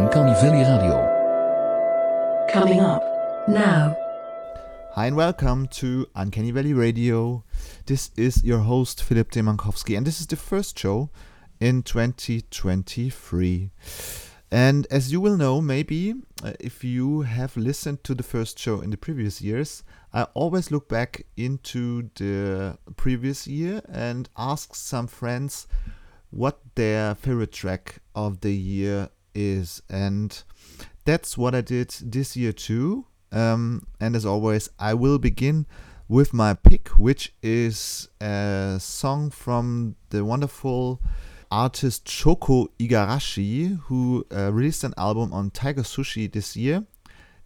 Uncanny Valley Radio. Coming up now. Hi and welcome to Uncanny Valley Radio. This is your host Philip Demankowski, and this is the first show in 2023. And as you will know, maybe uh, if you have listened to the first show in the previous years, I always look back into the previous year and ask some friends what their favorite track of the year is. And that's what I did this year too. Um, and as always, I will begin with my pick, which is a song from the wonderful artist Shoko Igarashi, who uh, released an album on Tiger Sushi this year.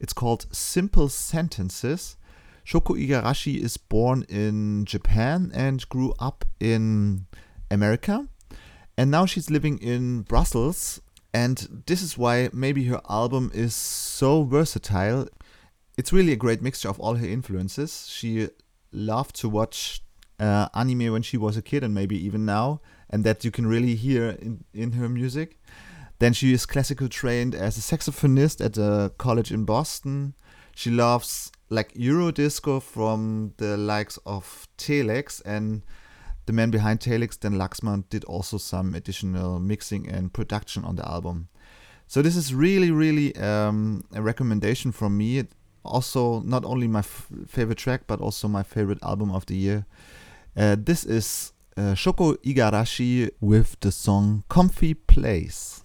It's called Simple Sentences. Shoko Igarashi is born in Japan and grew up in America. And now she's living in Brussels. And this is why maybe her album is so versatile. It's really a great mixture of all her influences. She loved to watch uh, anime when she was a kid and maybe even now and that you can really hear in, in her music. Then she is classical trained as a saxophonist at a college in Boston. She loves like Euro disco from the likes of Telex and the man behind Telex, Dan Lacksman, did also some additional mixing and production on the album. So this is really, really um, a recommendation from me. It Also, not only my favorite track, but also my favorite album of the year. Uh, this is uh, Shoko Igarashi with the song Comfy Place.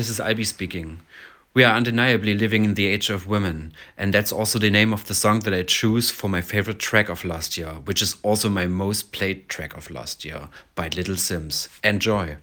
This is Albi speaking. We are undeniably living in the age of women, and that's also the name of the song that I choose for my favorite track of last year, which is also my most played track of last year by Little Simz. Enjoy!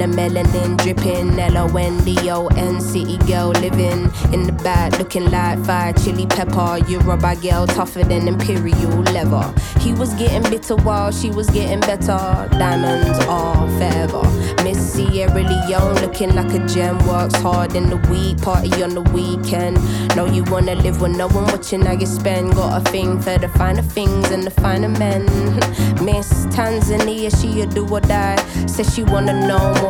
The melanin dripping. L-O-N-D-O-N city girl living in the back looking like fire chili pepper. Yoruba girl tougher than imperial leather. He was getting bitter while she was getting better. Diamonds are forever. Miss Sierra Leone looking like a gem. Works hard in the week, party on the weekend. Know you wanna live with no one watching how you spend. Got a thing for the finer things and the finer men. Miss Tanzania, she a do or die. Says she wanna know more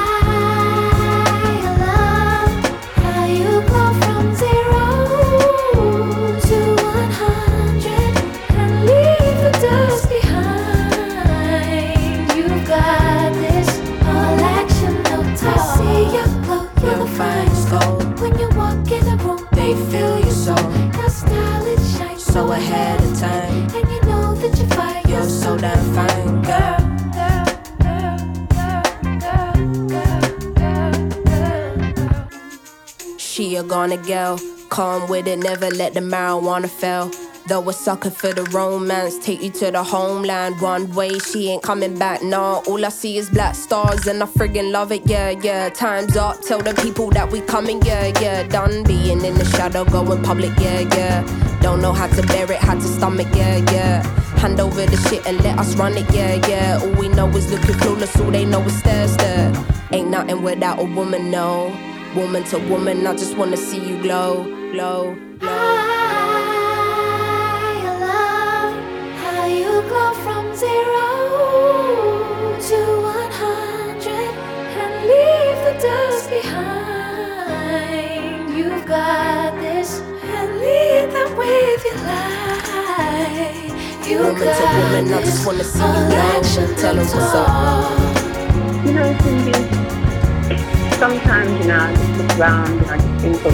A gonna girl, calm with it, never let the marijuana fail. Though a sucker for the romance, take you to the homeland. One way, she ain't coming back, nah. All I see is black stars, and I friggin' love it, yeah, yeah. Time's up, tell the people that we coming, yeah, yeah. Done being in the shadow, going public, yeah, yeah. Don't know how to bear it, how to stomach, yeah, yeah. Hand over the shit and let us run it, yeah, yeah. All we know is looking clueless, all they know is stare, stare. Ain't nothing without a woman, no. Woman to woman, I just wanna see you glow, glow, glow. I love how you go from zero to one hundred and leave the dust behind. You've got this and lead them with your light. You Woman to got woman, I just wanna see you all glow. action, Tell 'em what's up. You know, Cindy, sometimes, you know, I just look around and I just think of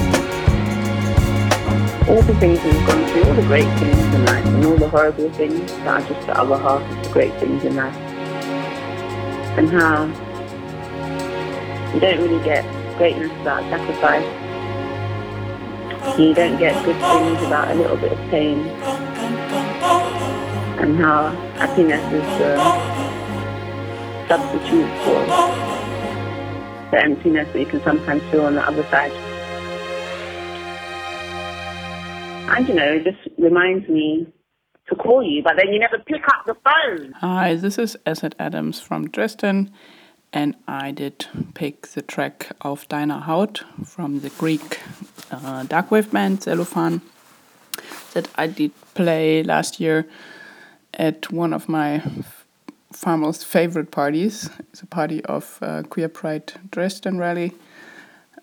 all the things we've gone through, all the great things in life, and all the horrible things that are just the other half of the great things in life. And how you don't really get greatness without sacrifice. You don't get good things without a little bit of pain. And how happiness is the substitute for the emptiness that you can sometimes feel on the other side. And you know, it just reminds me to call you, but then you never pick up the phone. Hi, this is Asad Adams from Dresden, and I did pick the track Auf deiner Haut from the Greek uh, darkwave band Selofan that I did play last year at one of my far most favorite parties. It's a party of uh, Queer Pride Dresden rally.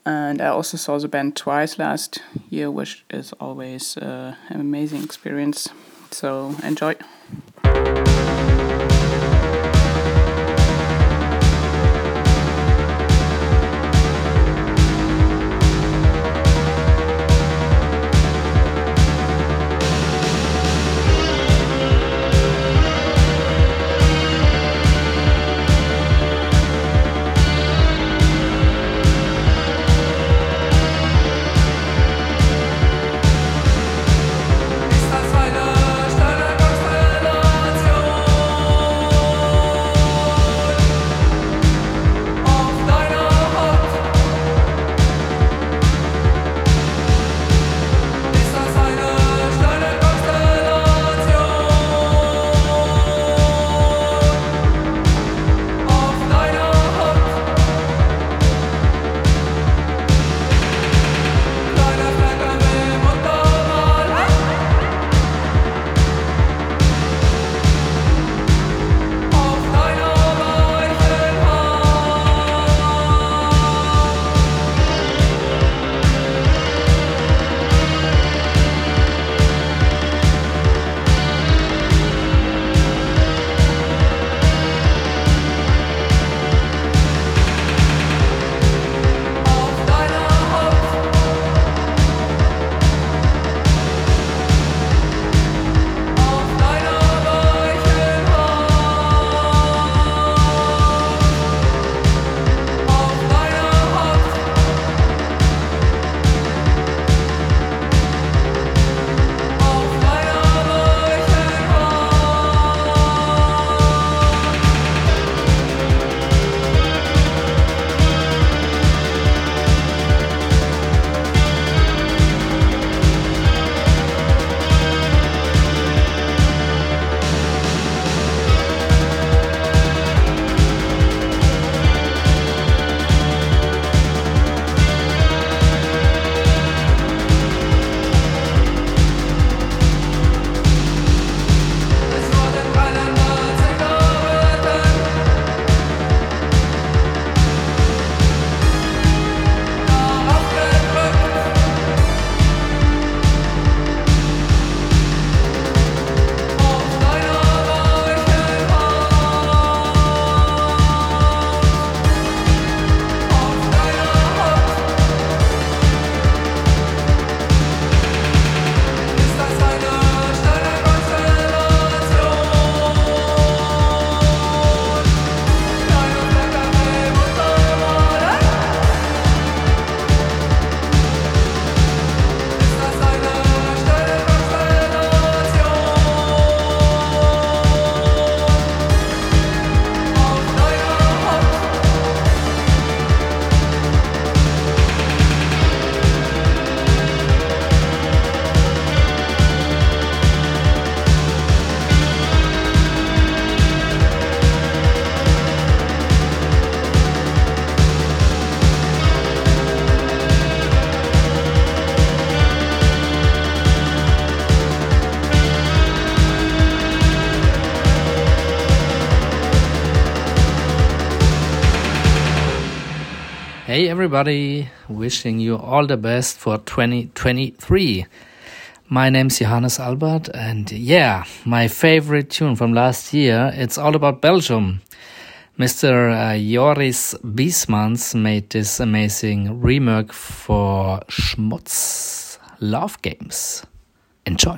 And I also saw the band twice last year, which is always uh, an amazing experience. So enjoy. Hey everybody, wishing you all the best for 2023. My name's Johannes Albert, and yeah, my favorite tune from last year, it's all about Belgium. Mr. Uh, Joris Biesmans made this amazing remake for Schmutz Love Games. Enjoy.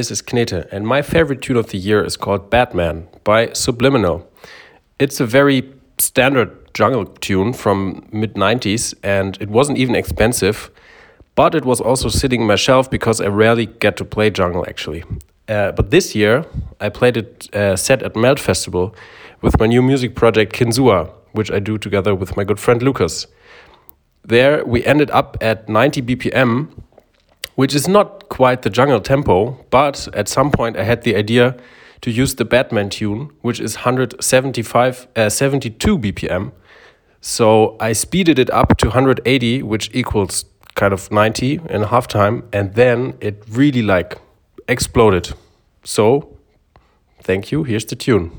This is Knete, and my favorite tune of the year is called Batman by Subliminal. It's a very standard jungle tune from mid 90s, and it wasn't even expensive, but it was also sitting on my shelf because I rarely get to play jungle actually. Uh, but this year, I played it uh, set at Melt Festival with my new music project Kinsua, which I do together with my good friend Lucas. There, we ended up at 90 BPM, which is not quite the jungle tempo, but at some point I had the idea to use the Batman tune, which is 175, uh, 72 BPM. So I speeded it up to 180, which equals kind of 90 in half time, and then it really like exploded. So, thank you. Here's the tune.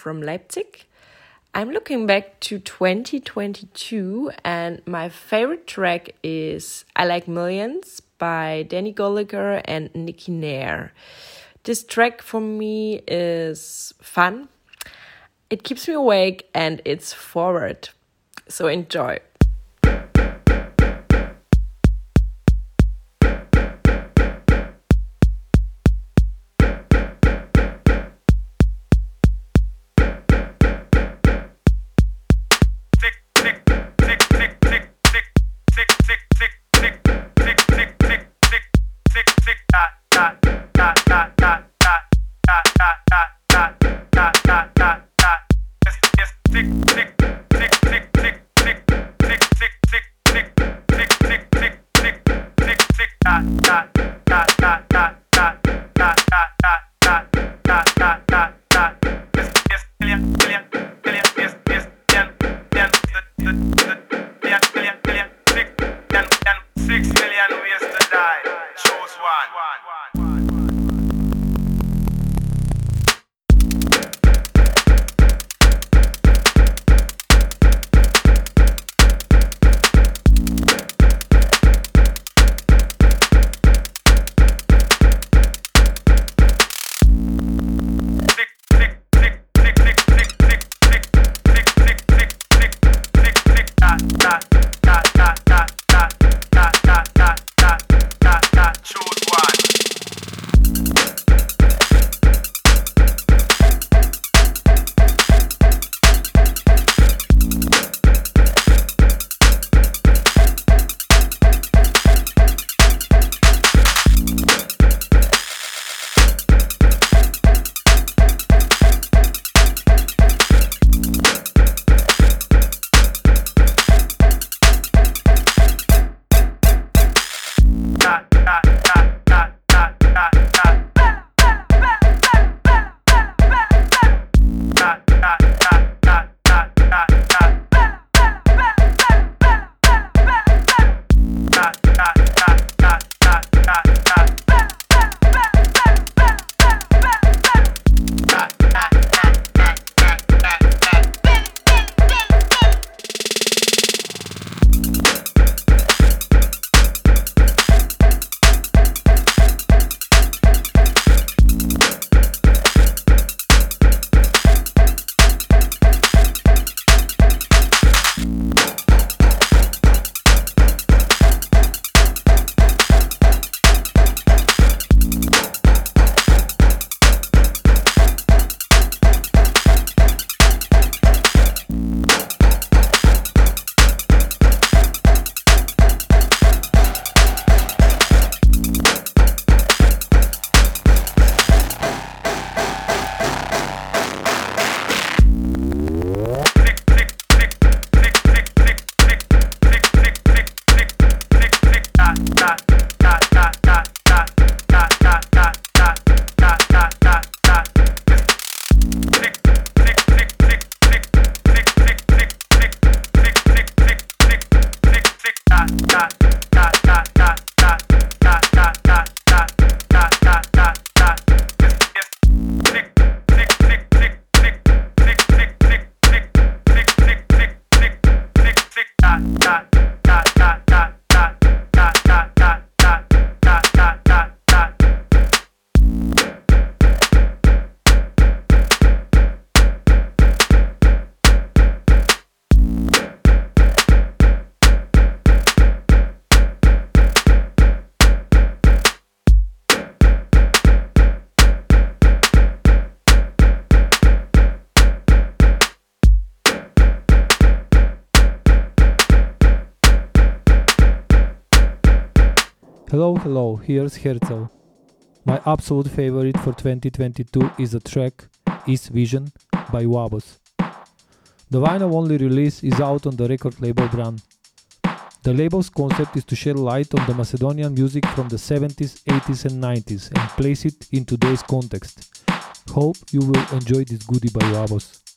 From Leipzig. I'm looking back to 2022, and my favorite track is I Like Millions by Danny Gallagher and Nicky Nair. This track for me is fun, it keeps me awake, and it's forward. So enjoy. Hello, hello, here's Herzl. My absolute favorite for 2022 is the track East Vision by Wabos. The vinyl only release is out on the record label Bran. The label's concept is to shed light on the Macedonian music from the 70s, 80s, and 90s and place it in today's context. Hope you will enjoy this goodie by Wabos.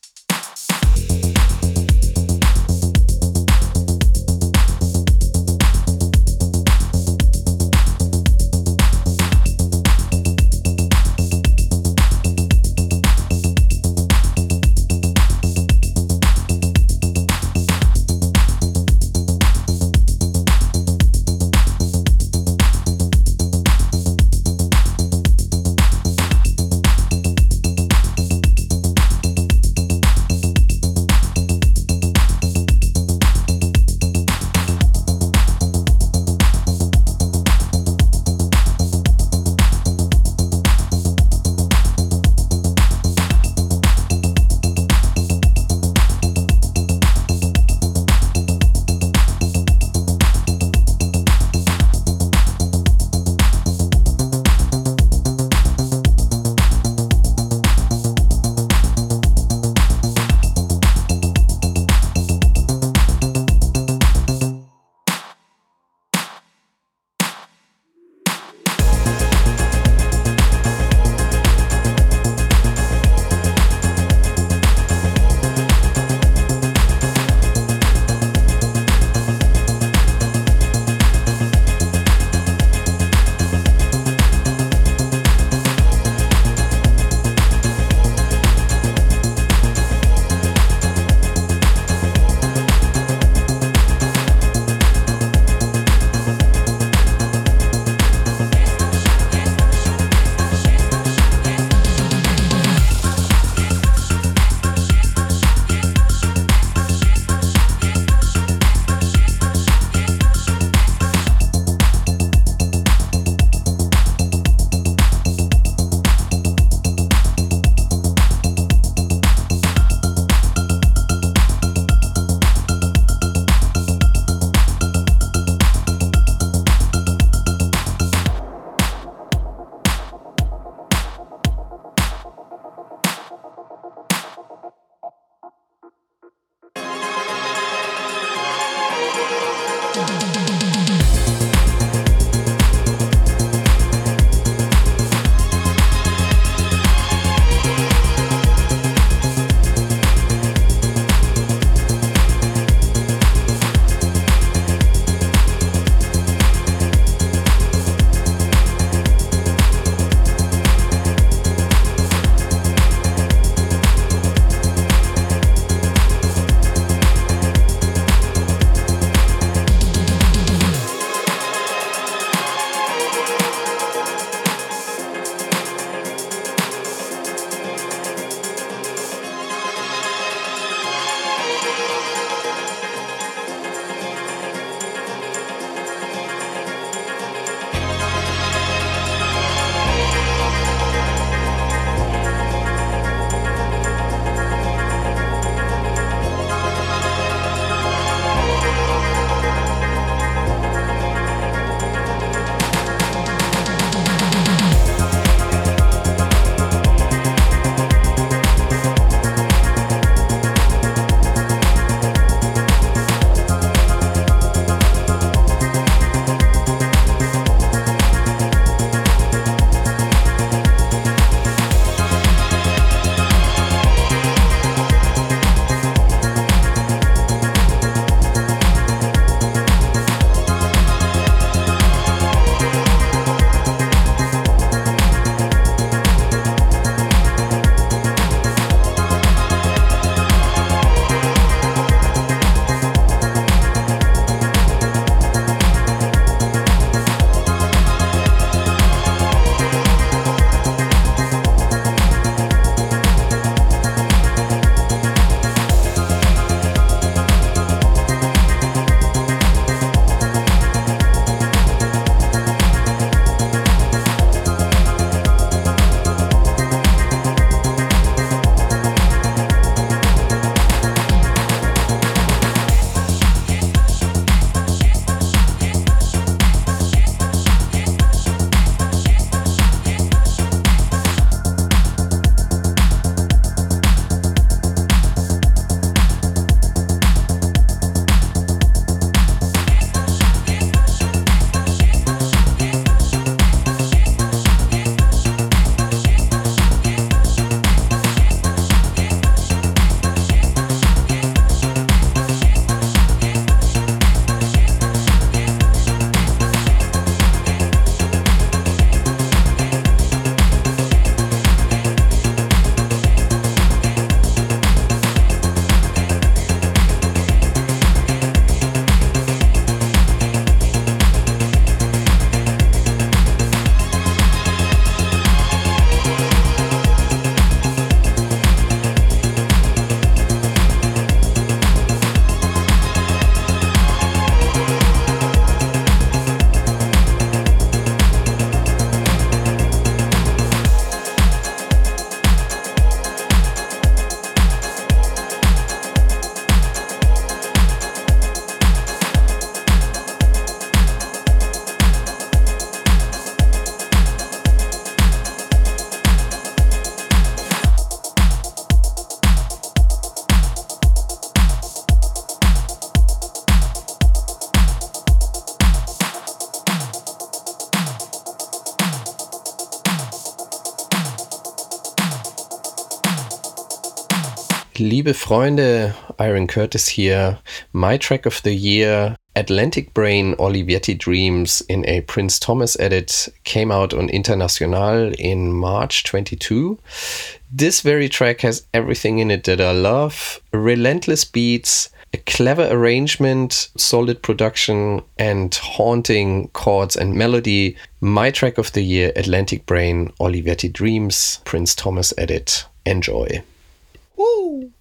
Liebe Freunde, Iron Curtis here. My track of the year, Atlantic Brain Olivetti Dreams in a Prins Thomas edit, came out on Internasjonal in March 22. This very track has everything in it that I love relentless beats, a clever arrangement, solid production, and haunting chords and melody. My track of the year, Atlantic Brain Olivetti Dreams, Prins Thomas edit. Enjoy. Woo!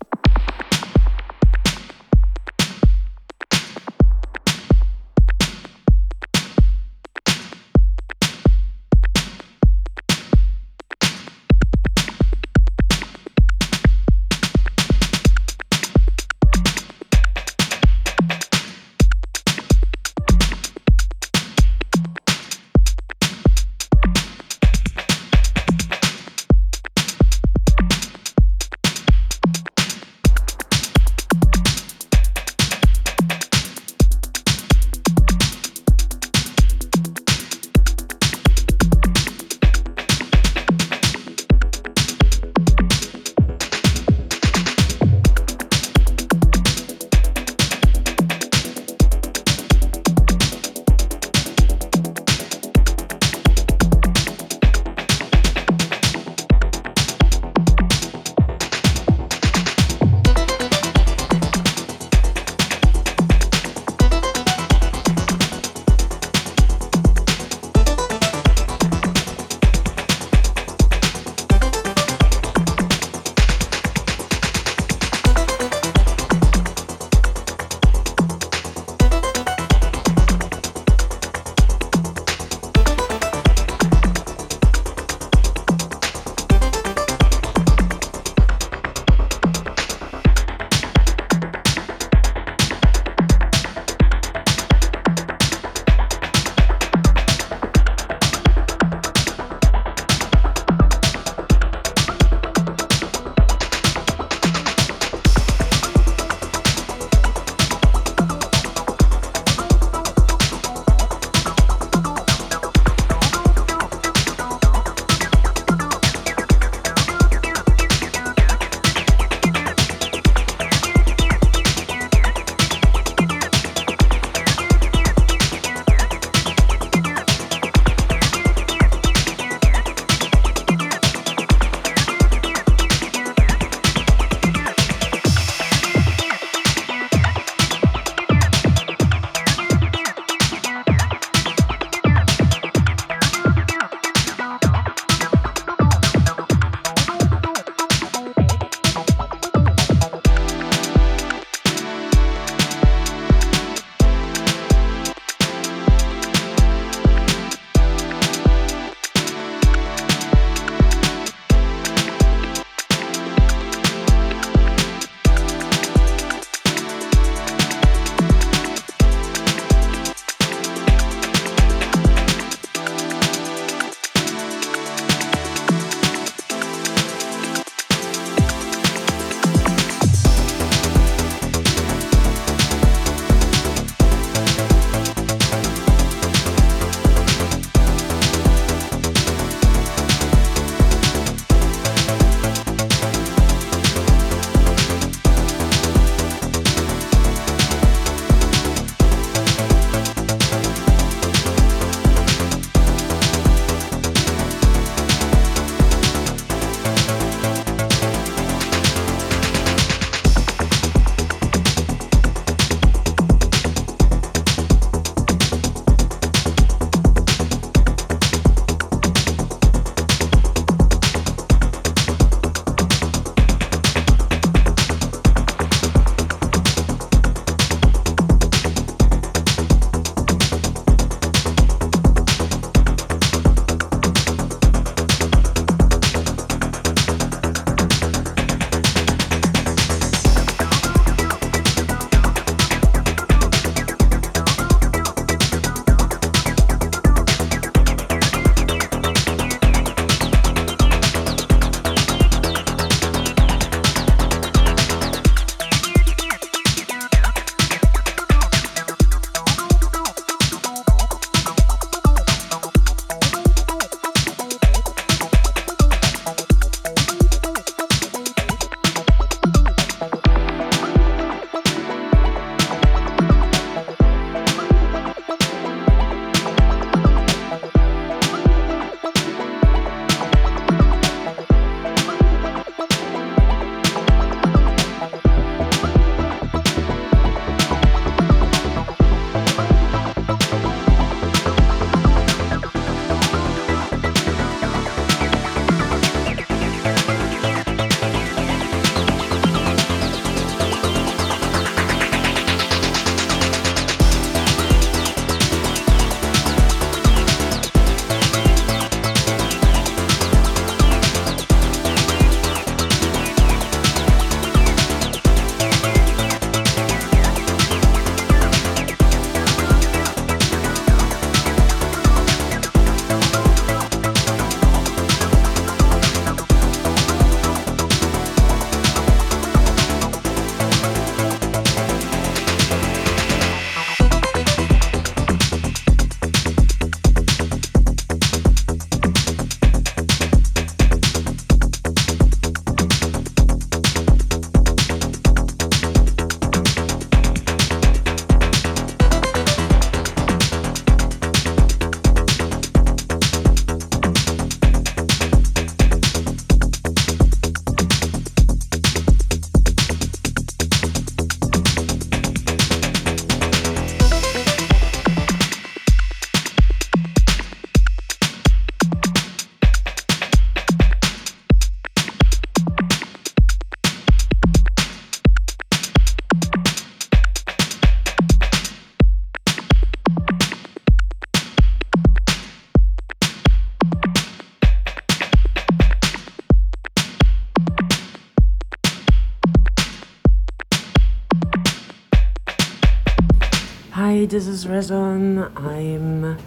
This is Rezon. I'm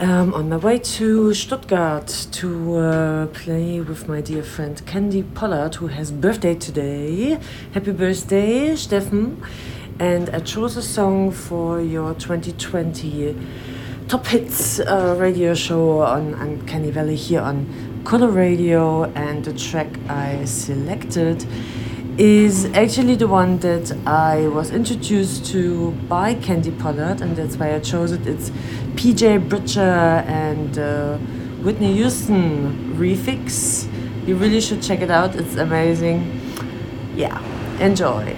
um, on my way to Stuttgart to uh, play with my dear friend Candy Pollard, who has birthday today. Happy birthday, Steffen! And I chose a song for your 2020 top hits uh, radio show on Uncanny Valley here on coloRadio, and the track I selected is actually the one that I was introduced to by Candy Pollard, and that's why I chose it. It's PJ Bridger and uh, Whitney Houston refix. You really should check it out, it's amazing. Yeah, enjoy.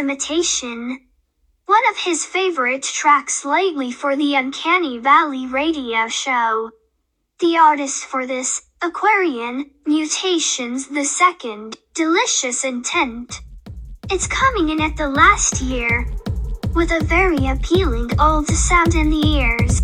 Imitation. One of his favorite tracks lately for the Uncanny Valley radio show. The artist for this, Aquarian, Mutations the Second, Delicious Intent. It's coming in at the last year. With a very appealing old sound in the ears.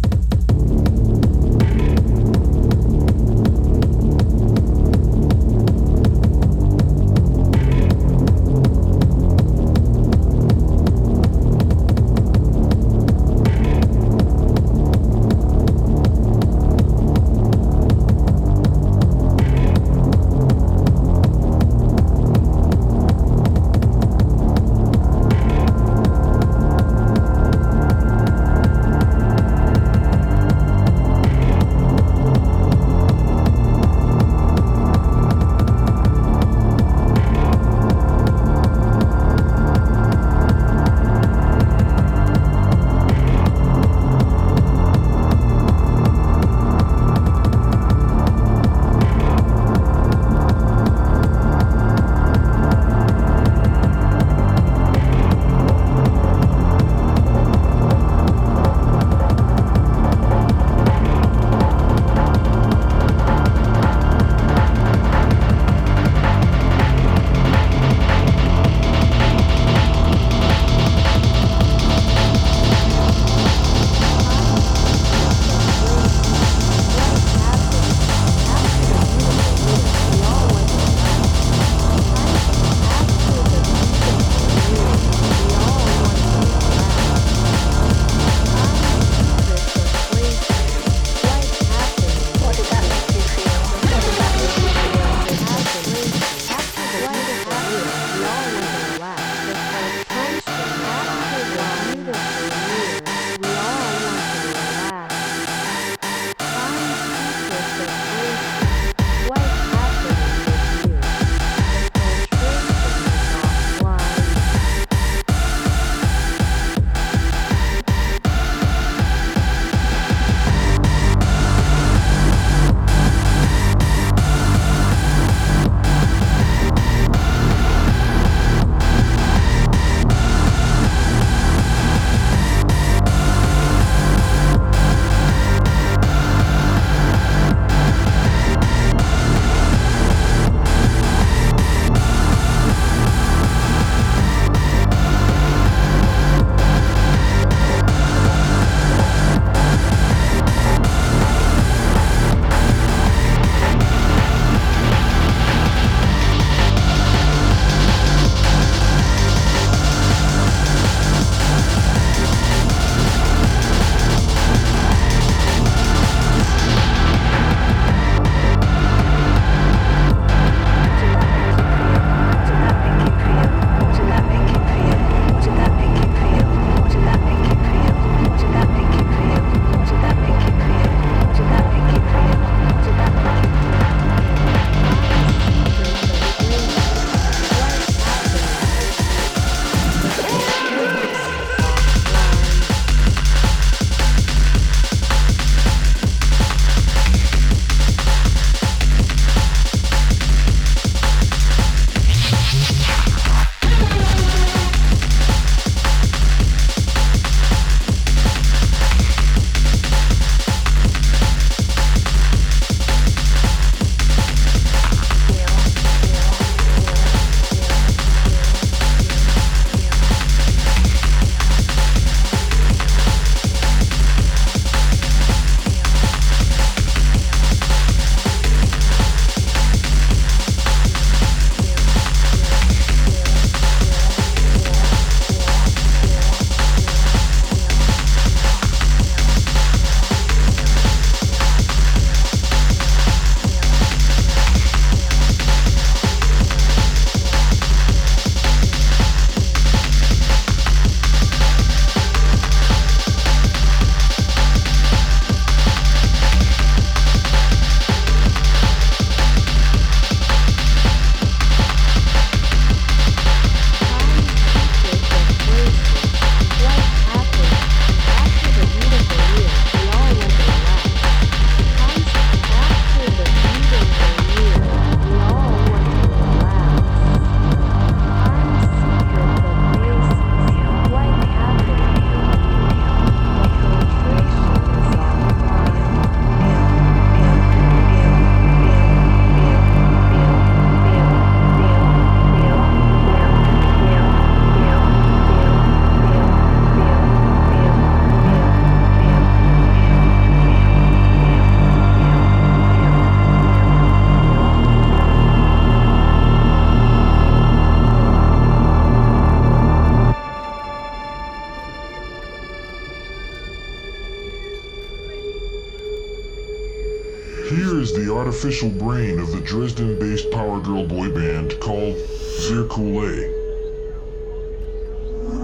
Artificial brain of the Dresden based power girl boy band called Zirkule.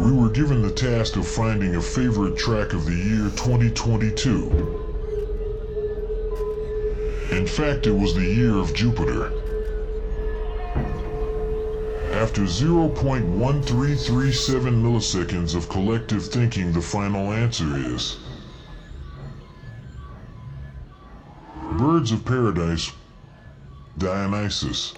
We were given the task of finding a favorite track of the year 2022. In fact, it was the year of Jupiter. After 0.1337 milliseconds of collective thinking, the final answer is Birds of Paradise, Dionysus.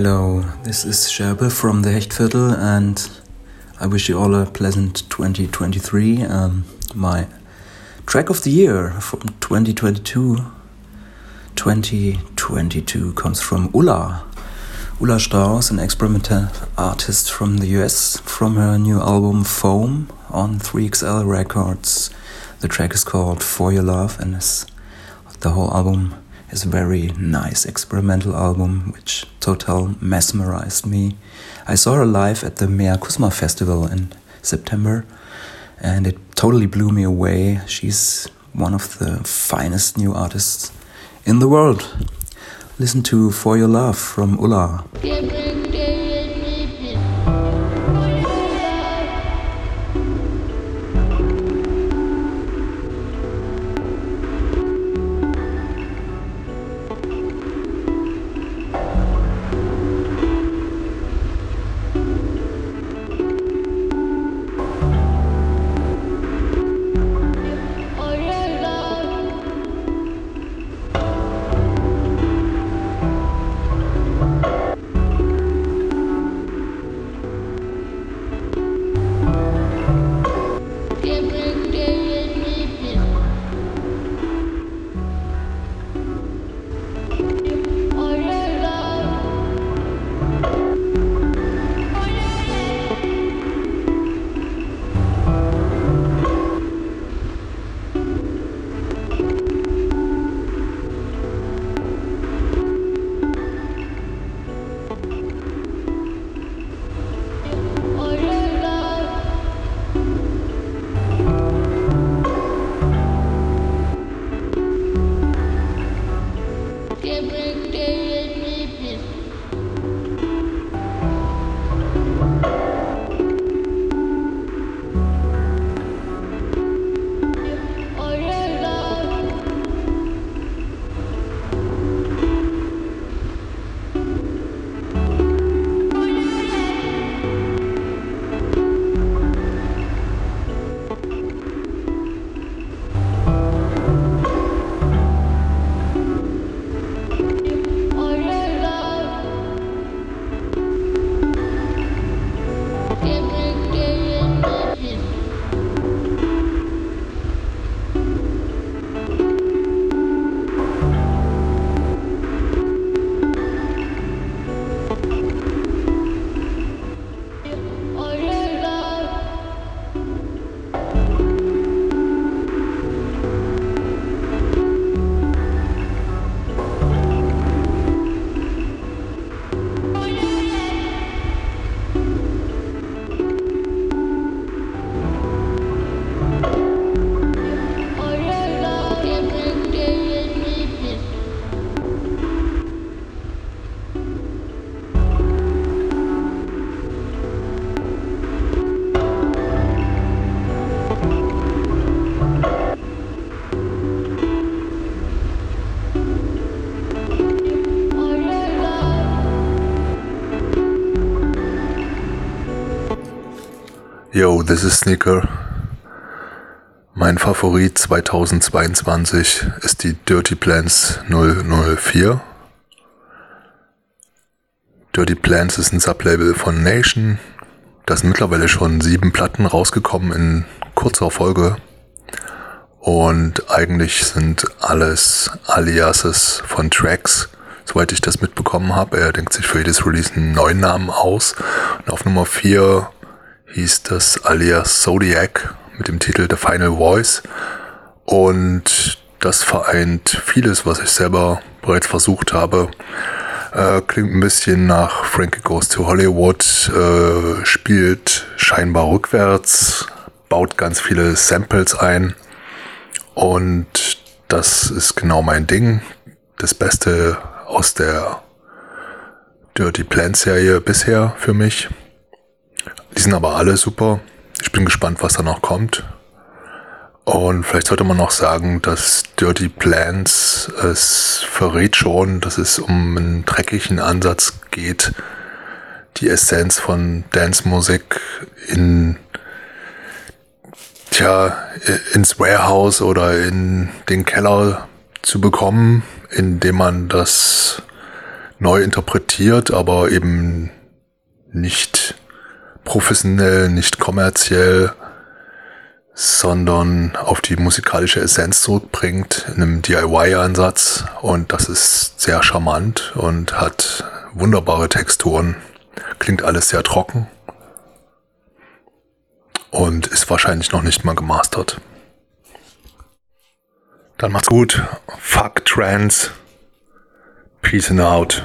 Hello. This is Sherbe from the Hechtviertel, and I wish you all a pleasant 2023. Um, my track of the year from 2022 2022 comes from Ulla. Ulla Straus, an experimental artist from the US, from her new album Foam on 3XL Records. The track is called For Your Love, and is, the whole album is a very nice experimental album which total mesmerized me. I saw her live at the Meakusma Festival in September and it totally blew me away. She's one of the finest new artists in the world. Listen to For Your Love from Ulla. Yo, this is Sneaker. Mein Favorit 2022 ist die Dirty Plans 004. Dirty Plans ist ein Sublabel von Nation. Da sind mittlerweile schon sieben Platten rausgekommen in kurzer Folge. Und eigentlich sind alles Aliases von Tracks, soweit ich das mitbekommen habe. Er denkt sich für jedes Release einen neuen Namen aus. Und auf Nummer 4 hieß das alias Zodiac mit dem Titel The Final Voice. Und das vereint vieles, was ich selber bereits versucht habe. Äh, klingt ein bisschen nach Frankie Goes to Hollywood, äh, spielt scheinbar rückwärts, baut ganz viele Samples ein. Und das ist genau mein Ding. Das Beste aus der Dirty Plant Serie bisher für mich. Die sind aber alle super. Ich bin gespannt, was da noch kommt. Und vielleicht sollte man noch sagen, dass Dirty Plans es verrät schon, dass es um einen dreckigen Ansatz geht, die Essenz von Dance-Musik in, tja, ins Warehouse oder in den Keller zu bekommen, indem man das neu interpretiert, aber eben nicht professionell, nicht kommerziell, sondern auf die musikalische Essenz zurückbringt in einem DIY-Ansatz. Und das ist sehr charmant und hat wunderbare Texturen. Klingt alles sehr trocken und ist wahrscheinlich noch nicht mal gemastert. Dann macht's gut. Fuck Trans. Peace and out.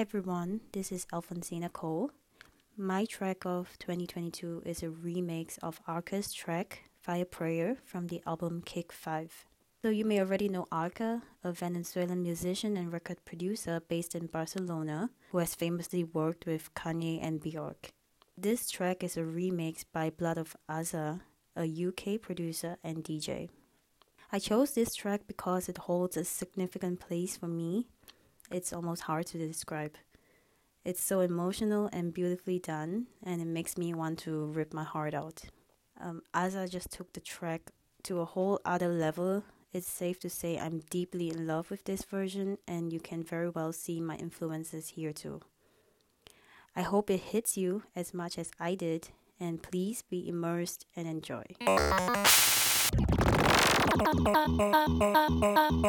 Everyone, this is Alfonsina Cole. My track of 2022 is a remix of Arca's track Fire Prayer from the album Kick 5. So you may already know Arca, a Venezuelan musician and record producer based in Barcelona, who has famously worked with Kanye and Bjork. This track is a remix by Blood of Asa, a UK producer and DJ. I chose this track because it holds a significant place for me. It's almost hard to describe. It's so emotional and beautifully done, and it makes me want to rip my heart out. Um, as I just took the track to a whole other level, it's safe to say I'm deeply in love with this version, and you can very well see my influences here too. I hope it hits you as much as I did, and please be immersed and enjoy. ハハハハ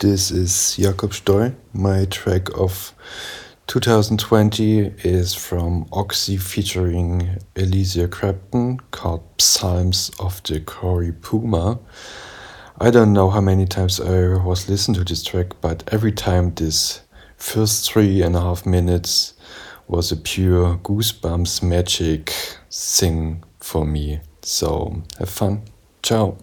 This is Jakob Stoll. My track of 2020 is from Oxy featuring Elysia Crampton called Psalms of the Cory Puma. I don't know how many times I was listened to this track, but every time this first three and a half minutes was a pure goosebumps magic thing for me. So have fun. Ciao.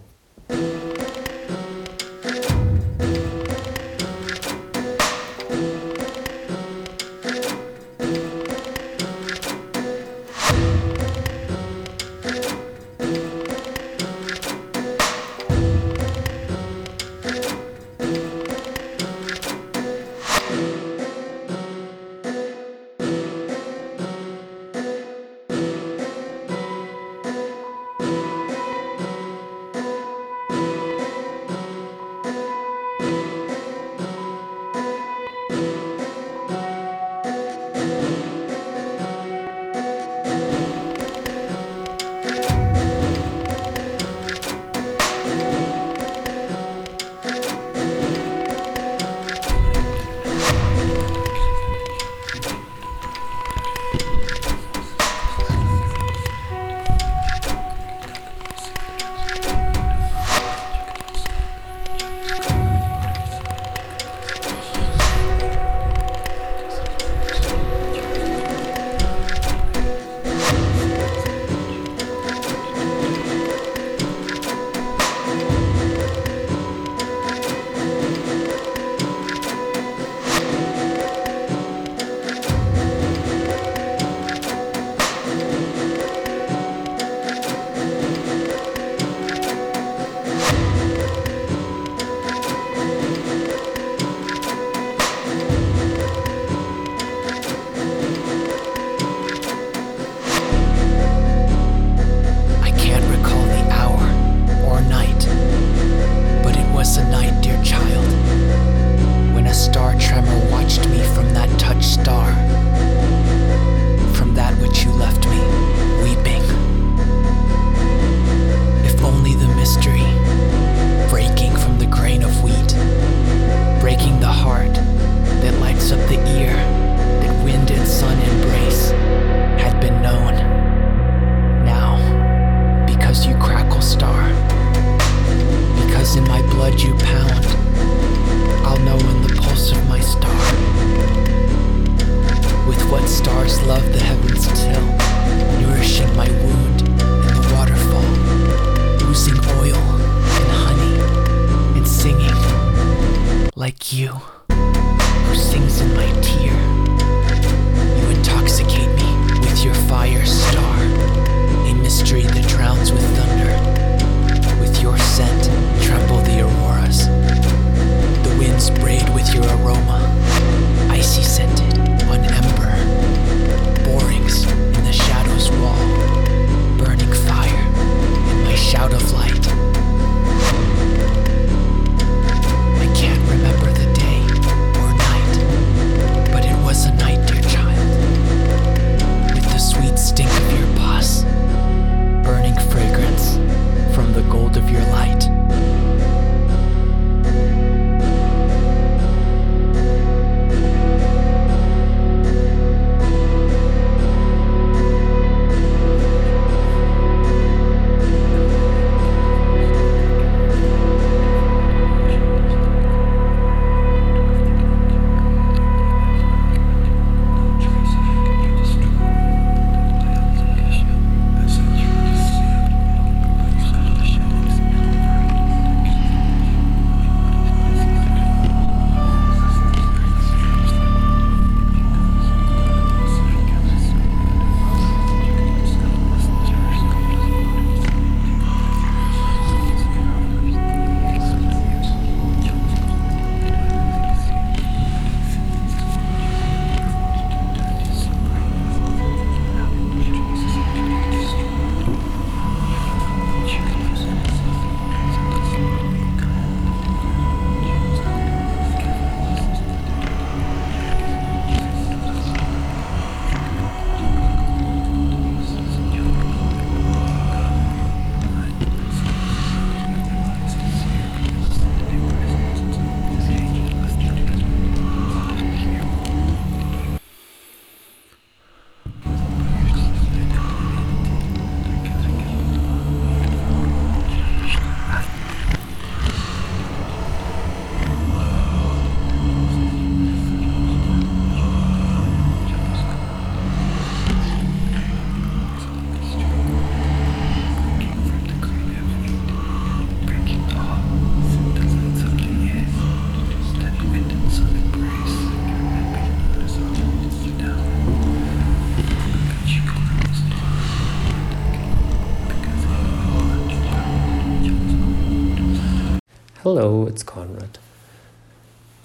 Hello, it's Conrad.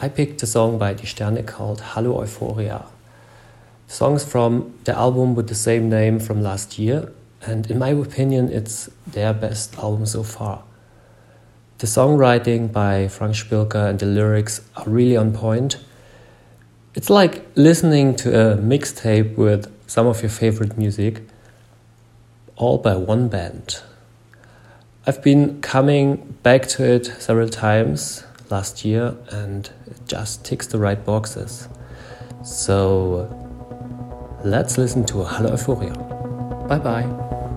I picked a song by Die Sterne called Hallo Euphoria. The song's from the album with the same name from last year, and in my opinion, it's their best album so far. The songwriting by Frank Spilker and the lyrics are really on point. It's like listening to a mixtape with some of your favorite music, all by one band. I've been coming back to it several times last year and it just ticks the right boxes. So let's listen to Hallo Euphoria. Bye bye.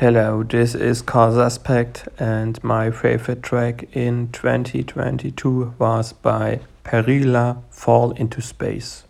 Hello, this is Cause Aspect, and my favorite track in 2022 was by Perilla Fall into Space.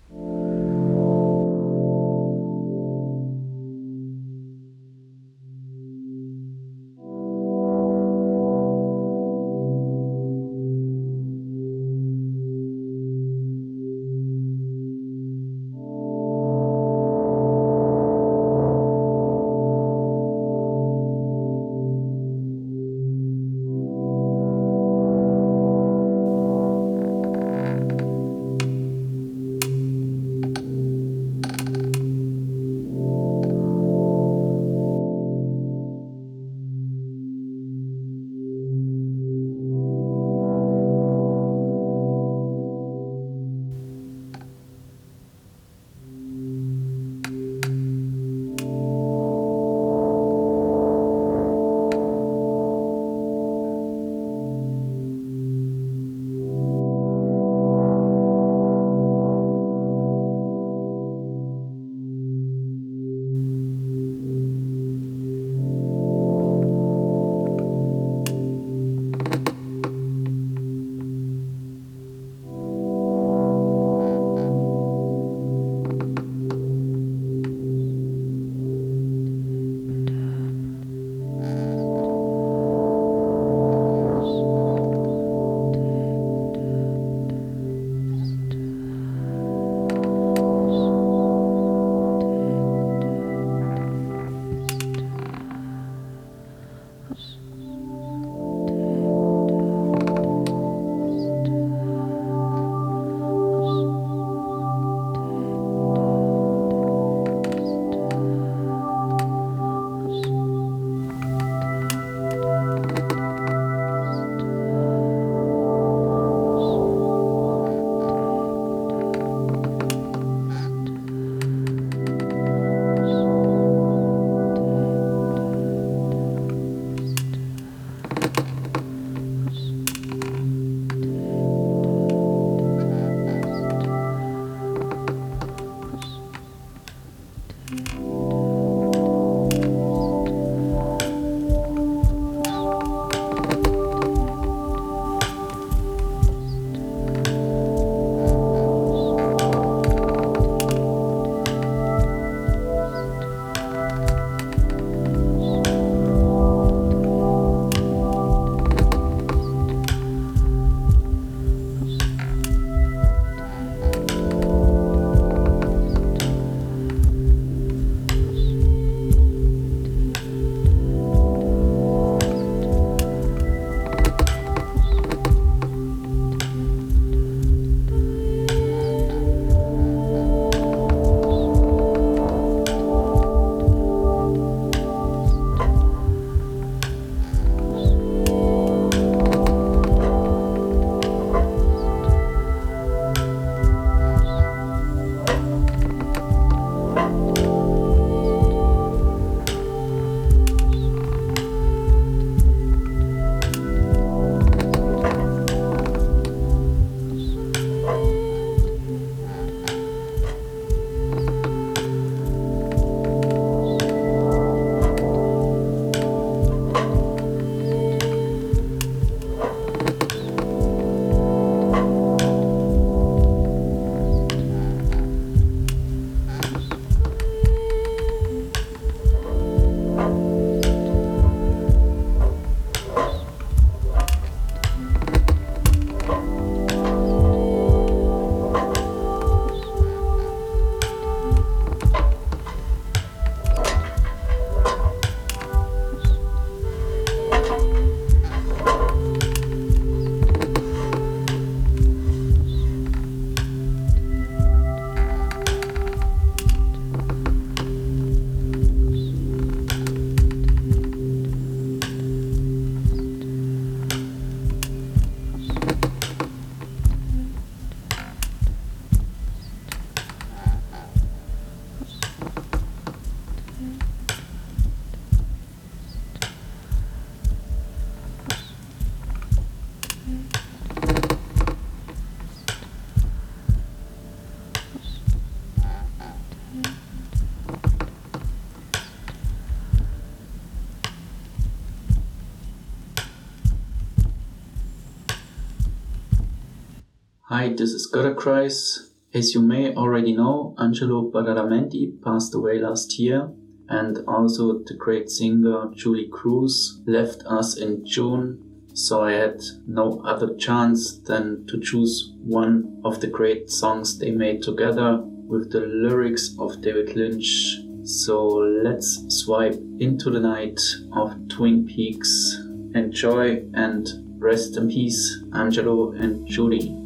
Hi, this is Cries. As you may already know, Angelo Badalamenti passed away last year, and also the great singer Julee Cruise left us in June, so I had no other chance than to choose one of the great songs they made together with the lyrics of David Lynch. So let's swipe into the night of Twin Peaks. Enjoy and rest in peace, Angelo and Julee.